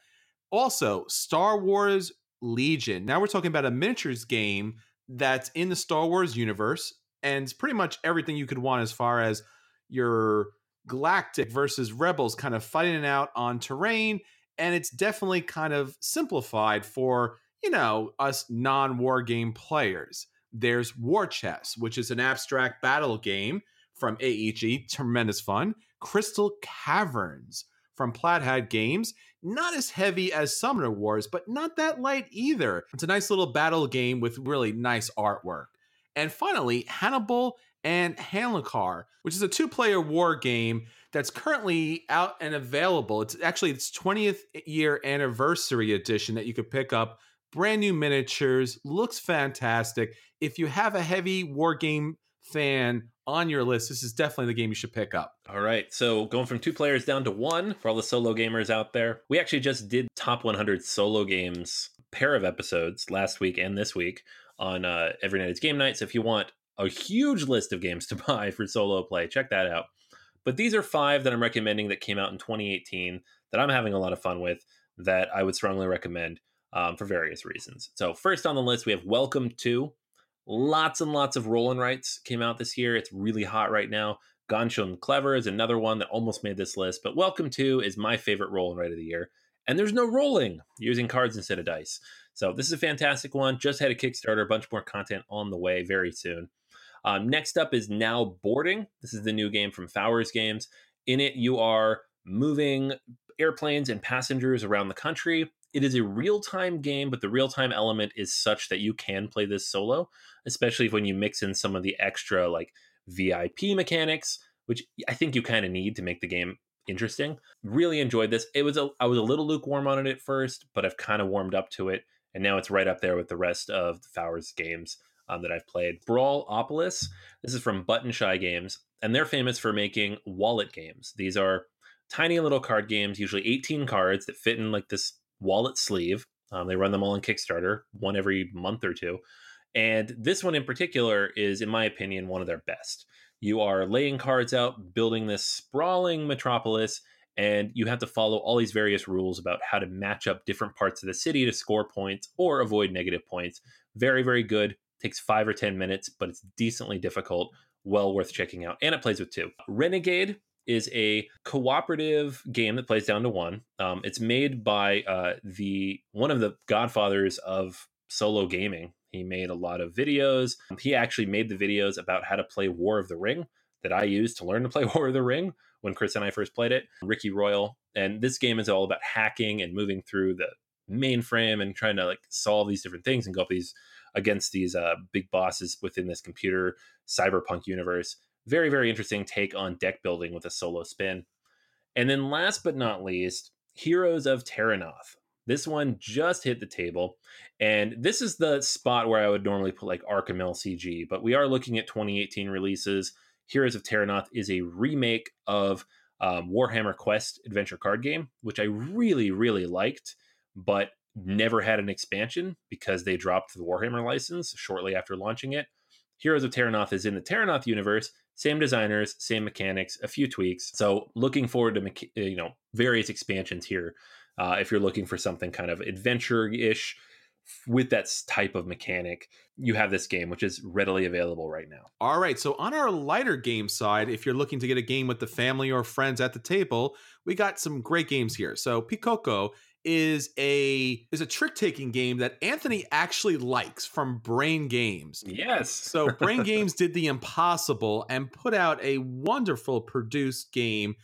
Also, Star Wars Legion. Now we're talking about a miniatures game that's in the Star Wars universe and it's pretty much everything you could want as far as your galactic versus rebels kind of fighting it out on terrain and it's definitely kind of simplified for you know us non-war game players there's War Chest which is an abstract battle game from aeg tremendous fun Crystal Clans from Plaid Hat Games not as heavy as summoner wars but not that light either it's a nice little battle game with really nice artwork and finally hannibal and Hamilcar, which is a two-player war game that's currently out and available. It's actually its 20th year anniversary edition that you could pick up. Brand new miniatures, looks fantastic. If you have a heavy war game fan on your list, this is definitely the game you should pick up. All right. So going from two players down to one for all the solo gamers out there. We actually just did top 100 solo games pair of episodes last week and this week on uh, Every Night is Game Night. So if you want a huge list of games to buy for solo play. Check that out. But these are five that I'm recommending that came out in 2018 that I'm having a lot of fun with that I would strongly recommend um, for various reasons. So, first on the list, we have Welcome to. Lots and lots of roll and writes came out this year. It's really hot right now. Ganz Schön Clever is another one that almost made this list, but Welcome to is my favorite roll and write of the year. And there's no rolling using cards instead of dice. So, this is a fantastic one. Just had a Kickstarter, a bunch more content on the way very soon. Um, next up is Now Boarding. This is the new game from Fowers Games. In it, you are moving airplanes and passengers around the country. It is a real time game, but the real time element is such that you can play this solo, especially when you mix in some of the extra like VIP mechanics, which I think you kind of need to make the game interesting. Really enjoyed this. It was a I was a little lukewarm on it at first, but I've kind of warmed up to it, and now it's right up there with the rest of the Fowers games um, that I've played. Sprawlopolis. This is from Button Shy Games, and they're famous for making wallet games. These are tiny little card games, usually 18 cards that fit in like this wallet sleeve. Um, they run them all on Kickstarter, one every month or two. And this one in particular is, in my opinion, one of their best. You are laying cards out, building this sprawling metropolis, and you have to follow all these various rules about how to match up different parts of the city to score points or avoid negative points. Very, very good takes five or 10 minutes, but it's decently difficult. Well worth checking out. And it plays with two. Renegade is a cooperative game that plays down to one. Um, it's made by uh, the one of the godfathers of solo gaming. He made a lot of videos. He actually made the videos about how to play War of the Ring that I used to learn to play War of the Ring when Chris and I first played it. Ricky Royal. And this game is all about hacking and moving through the mainframe and trying to like solve these different things and go up these against these uh, big bosses within this computer cyberpunk universe. Very, very interesting take on deck building with a solo spin. And then last but not least, Heroes of Terrinoth This one just hit the table. And this is the spot where I would normally put like Arkham LCG, but we are looking at 2018 releases. Heroes of Terrinoth is a remake of um, Warhammer Quest adventure card game, which I really, really liked, but never had an expansion because they dropped the Warhammer license shortly after launching it. Heroes of Terrinoth is in the Terrinoth universe, same designers, same mechanics, a few tweaks. So looking forward to you know various expansions here. Uh, if you're looking for something kind of adventure-ish with that type of mechanic, you have this game, which is readily available right now. All right. So, on our lighter game side, if you're looking to get a game with the family or friends at the table, we got some great games here. So, Pikoko is a is a trick taking game that Anthony actually likes from Brain Games. Yes. so Brain Games did the impossible and put out a wonderful produced game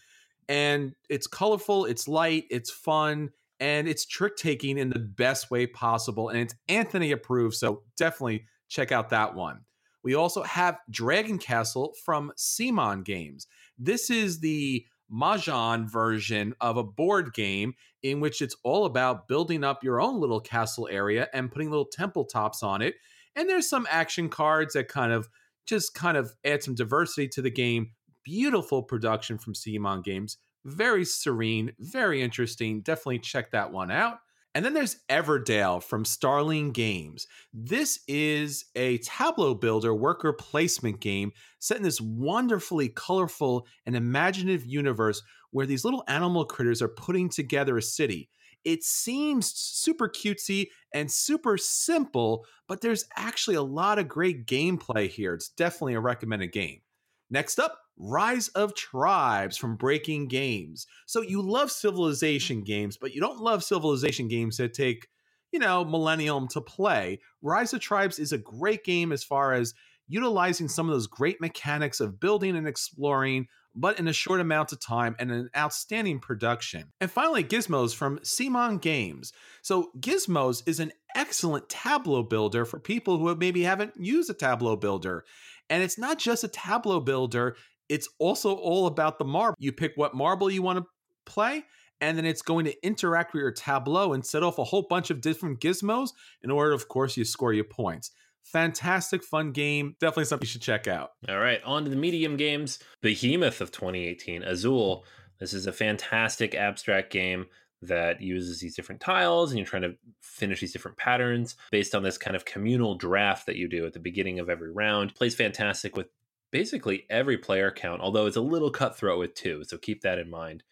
and it's colorful, it's light, it's fun, and it's trick taking in the best way possible and it's Anthony approved, so definitely check out that one. We also have Dragon Castle from CMON Games. This is the Mahjong version of a board game in which it's all about building up your own little castle area and putting little temple tops on it. And there's some action cards that kind of just kind of add some diversity to the game. Beautiful production from CMON Games. Very serene, very interesting. Definitely check that one out. And then there's Everdell from Starling Games. This is a tableau builder worker placement game set in this wonderfully colorful and imaginative universe where these little animal critters are putting together a city. It seems super cutesy and super simple, but there's actually a lot of great gameplay here. It's definitely a recommended game. Next up, Rise of Tribes from Breaking Games. So you love civilization games, but you don't love civilization games that take, you know, millennium to play. Rise of Tribes is a great game as far as utilizing some of those great mechanics of building and exploring, but in a short amount of time and an outstanding production. And finally, Gizmos from CMON Games. So, Gizmos is an excellent Tableau builder for people who maybe haven't used a Tableau builder. And it's not just a Tableau builder, it's also all about the marble. You pick what marble you want to play, and then it's going to interact with your Tableau and set off a whole bunch of different gizmos in order, of course, you score your points. Fantastic, fun game. Definitely something you should check out. All right, on to the medium games. Behemoth of 2018, Azul. This is a fantastic abstract game that uses these different tiles and you're trying to finish these different patterns based on this kind of communal draft that you do at the beginning of every round. Plays fantastic with basically every player count, although it's a little cutthroat with two, so keep that in mind.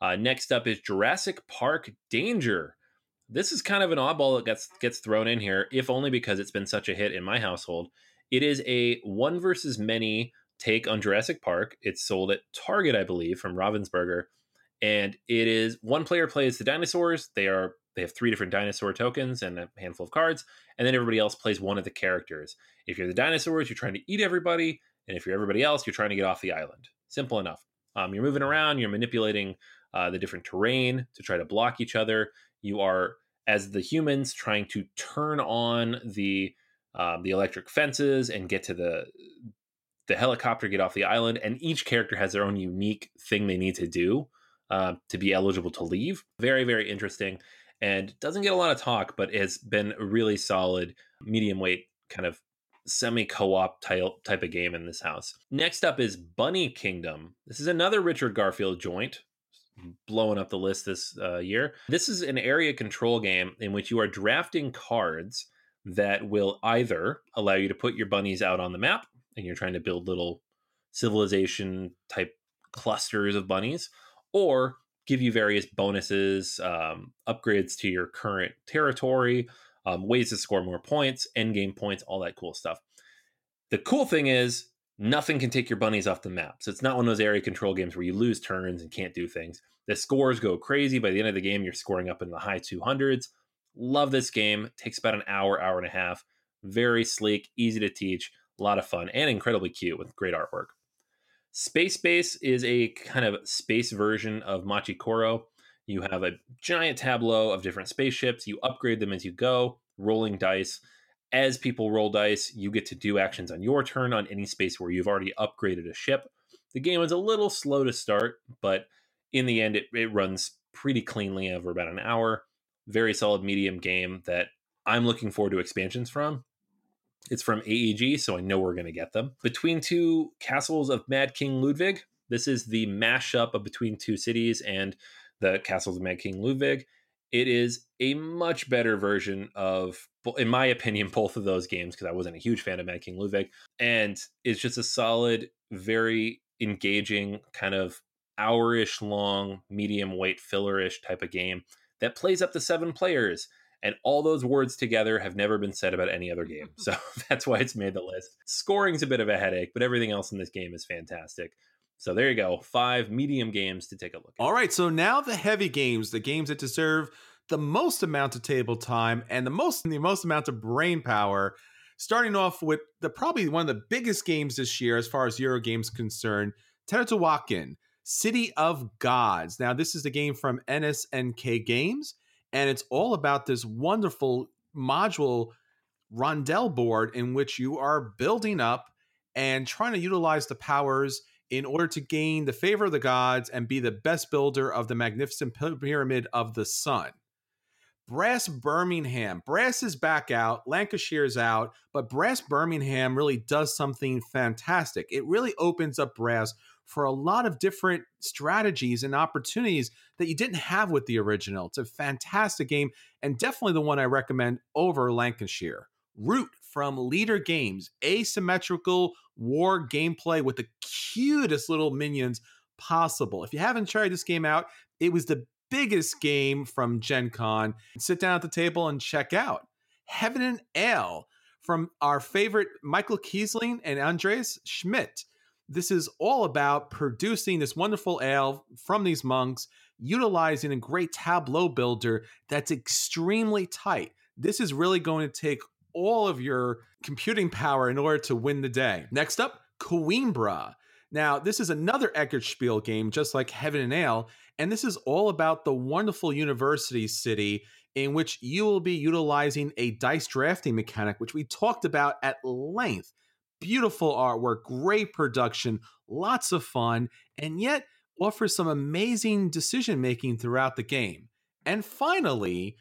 Uh, next up is Jurassic Park Danger. This is kind of an oddball that gets gets thrown in here, if only because it's been such a hit in my household. It is a one versus many take on Jurassic Park. It's sold at Target, I believe, from Ravensburger and it is one player plays the dinosaurs. They are they have three different dinosaur tokens and a handful of cards, and then everybody else plays one of the characters. If you're the dinosaurs, you're trying to eat everybody, and if you're everybody else, you're trying to get off the island. Simple enough. Um, you're moving around, you're manipulating uh, the different terrain to try to block each other. You are, as the humans, trying to turn on the um, the electric fences and get to the the helicopter, get off the island, and each character has their own unique thing they need to do uh, to be eligible to leave. Very, very interesting and doesn't get a lot of talk, but has been a really solid medium weight kind of semi co-op type of game in this house. Next up is Bunny Kingdom. This is another Richard Garfield joint blowing up the list this uh, year. This is an area control game in which you are drafting cards that will either allow you to put your bunnies out on the map and you're trying to build little civilization type clusters of bunnies or give you various bonuses, um, upgrades to your current territory, um, ways to score more points, end game points, all that cool stuff. The cool thing is, nothing can take your bunnies off the map. So it's not one of those area control games where you lose turns and can't do things. The scores go crazy. By the end of the game, you're scoring up in the high 200s. Love this game. Takes about an hour, hour and a half. Very sleek, easy to teach, a lot of fun, and incredibly cute with great artwork. Space Base is a kind of space version of Machi Koro. You have a giant tableau of different spaceships. You upgrade them as you go, rolling dice. As people roll dice, you get to do actions on your turn on any space where you've already upgraded a ship. The game is a little slow to start, but in the end, it, it runs pretty cleanly over about an hour. Very solid medium game that I'm looking forward to expansions from. It's from AEG, so I know we're going to get them. Between Two Castles of Mad King Ludwig. This is the mashup of Between Two Cities and the Castles of Mad King Ludwig. It is a much better version of, in my opinion, both of those games because I wasn't a huge fan of Mad King Ludwig. And it's just a solid, very engaging, kind of hour-ish long, medium weight, filler-ish type of game that plays up to seven players and all those words together have never been said about any other game. So that's why it's made the list. Scoring's a bit of a headache, but everything else in this game is fantastic. So there you go. Five medium games to take a look at. All right. So now the heavy games, the games that deserve the most amount of table time and the most the most amount of brain power. Starting off with the probably one of the biggest games this year as far as Euro games concerned, Teotihuacan, City of Gods. Now, this is the game from NSKN Games and it's all about this wonderful module rondel board in which you are building up and trying to utilize the powers in order to gain the favor of the gods and be the best builder of the magnificent pyramid of the sun. Brass Birmingham. Brass is back out, Lancashire's out, but Brass Birmingham really does something fantastic. It really opens up Brass for a lot of different strategies and opportunities that you didn't have with the original. It's a fantastic game and definitely the one I recommend over Lancashire. Root from Leder Games, asymmetrical war gameplay with the cutest little minions possible. If you haven't tried this game out, it was the biggest game from Gen Con. Sit down at the table and check out Heaven and Ale from our favorite Michael Kiesling and Andreas Schmidt. This is all about producing this wonderful ale from these monks, utilizing a great tableau builder that's extremely tight. This is really going to take all of your computing power in order to win the day. Next up, Coimbra. Now, this is another Spiel game, just like Heaven and Ale, and this is all about the wonderful university city in which you will be utilizing a dice drafting mechanic, which we talked about at length. Beautiful artwork, great production, lots of fun, and yet offers some amazing decision making throughout the game. And finally,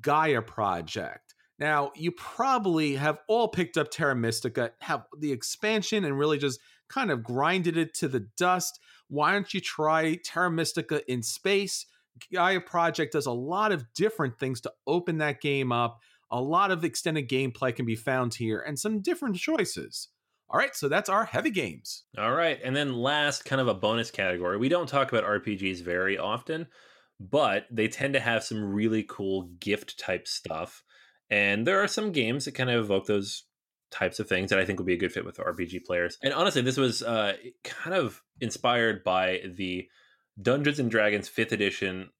Gaia Project. Now, you probably have all picked up Terra Mystica, have the expansion, and really just kind of grinded it to the dust. Why don't you try Terra Mystica in space? Gaia Project does a lot of different things to open that game up. A lot of extended gameplay can be found here and some different choices. All right, so that's our heavy games. All right, and then last, kind of a bonus category. We don't talk about RPGs very often, but they tend to have some really cool gift type stuff. And there are some games that kind of evoke those types of things that I think would be a good fit with RPG players. And honestly, this was uh, kind of inspired by the Dungeons and Dragons 5th edition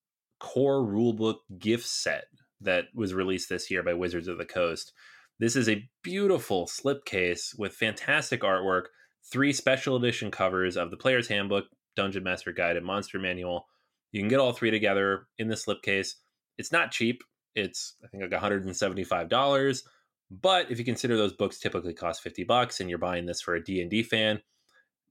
core rulebook gift set that was released this year by Wizards of the Coast. This is a beautiful slipcase with fantastic artwork, three special edition covers of the Player's Handbook, Dungeon Master Guide, and Monster Manual. You can get all three together in the slipcase. It's not cheap. It's I think like $175. But if you consider those books typically cost 50 bucks and you're buying this for a D&D fan,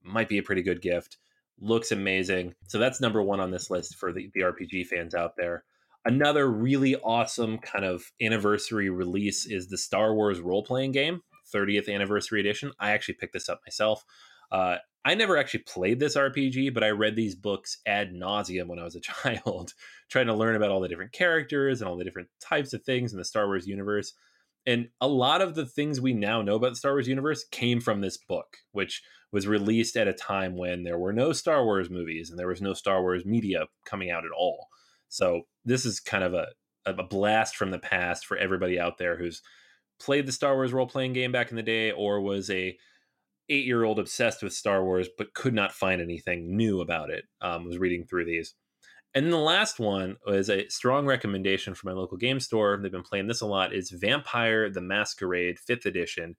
might be a pretty good gift looks amazing. So that's number one on this list for the, the RPG fans out there. Another really awesome kind of anniversary release is the Star Wars role playing game, 30th anniversary edition. I actually picked this up myself. Uh, I never actually played this RPG, but I read these books ad nauseum when I was a child, trying to learn about all the different characters and all the different types of things in the Star Wars universe. And a lot of the things we now know about the Star Wars universe came from this book, which was released at a time when there were no Star Wars movies and there was no Star Wars media coming out at all. So this is kind of a, a blast from the past for everybody out there who's played the Star Wars role playing game back in the day or was a eight year old obsessed with Star Wars but could not find anything new about it. Um, was reading through these. And the last one was a strong recommendation from my local game store. They've been playing this a lot. Is Vampire the Masquerade Fifth Edition,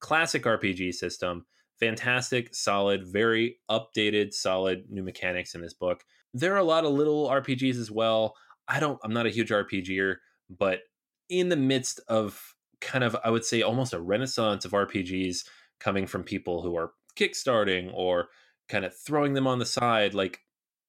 classic RPG system fantastic, solid, very updated, solid new mechanics in this book. There are a lot of little RPGs as well. I don't, I'm not a huge RPGer, but in the midst of kind of, I would say, almost a renaissance of RPGs coming from people who are kickstarting or kind of throwing them on the side, like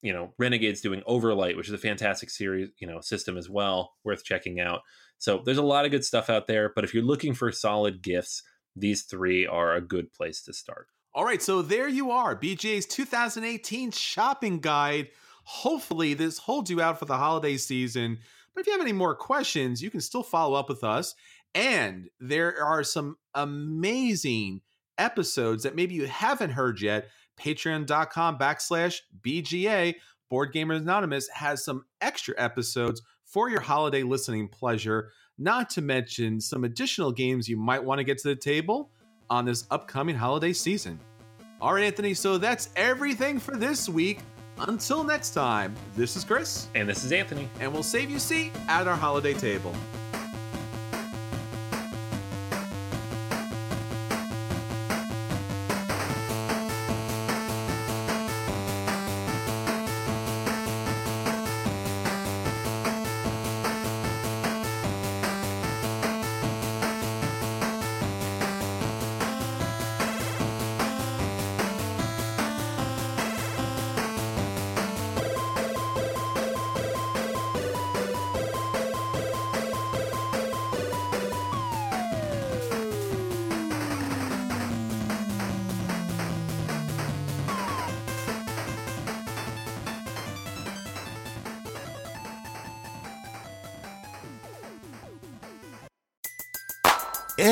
you know renegades doing overlight which is a fantastic series you know system as well worth checking out so there's a lot of good stuff out there but if you're looking for solid gifts these three are a good place to start. All right, so there you are, BGA's 2018 shopping guide. Hopefully, this holds you out for the holiday season. But if you have any more questions, you can still follow up with us. And there are some amazing episodes that maybe you haven't heard yet. Patreon.com backslash BGA. Board Gamers Anonymous has some extra episodes for your holiday listening pleasure not to mention some additional games you might want to get to the table on this upcoming holiday season. All right, Anthony, so that's everything for this week. Until next time, this is Chris. And this is Anthony. And we'll save you a seat at our holiday table.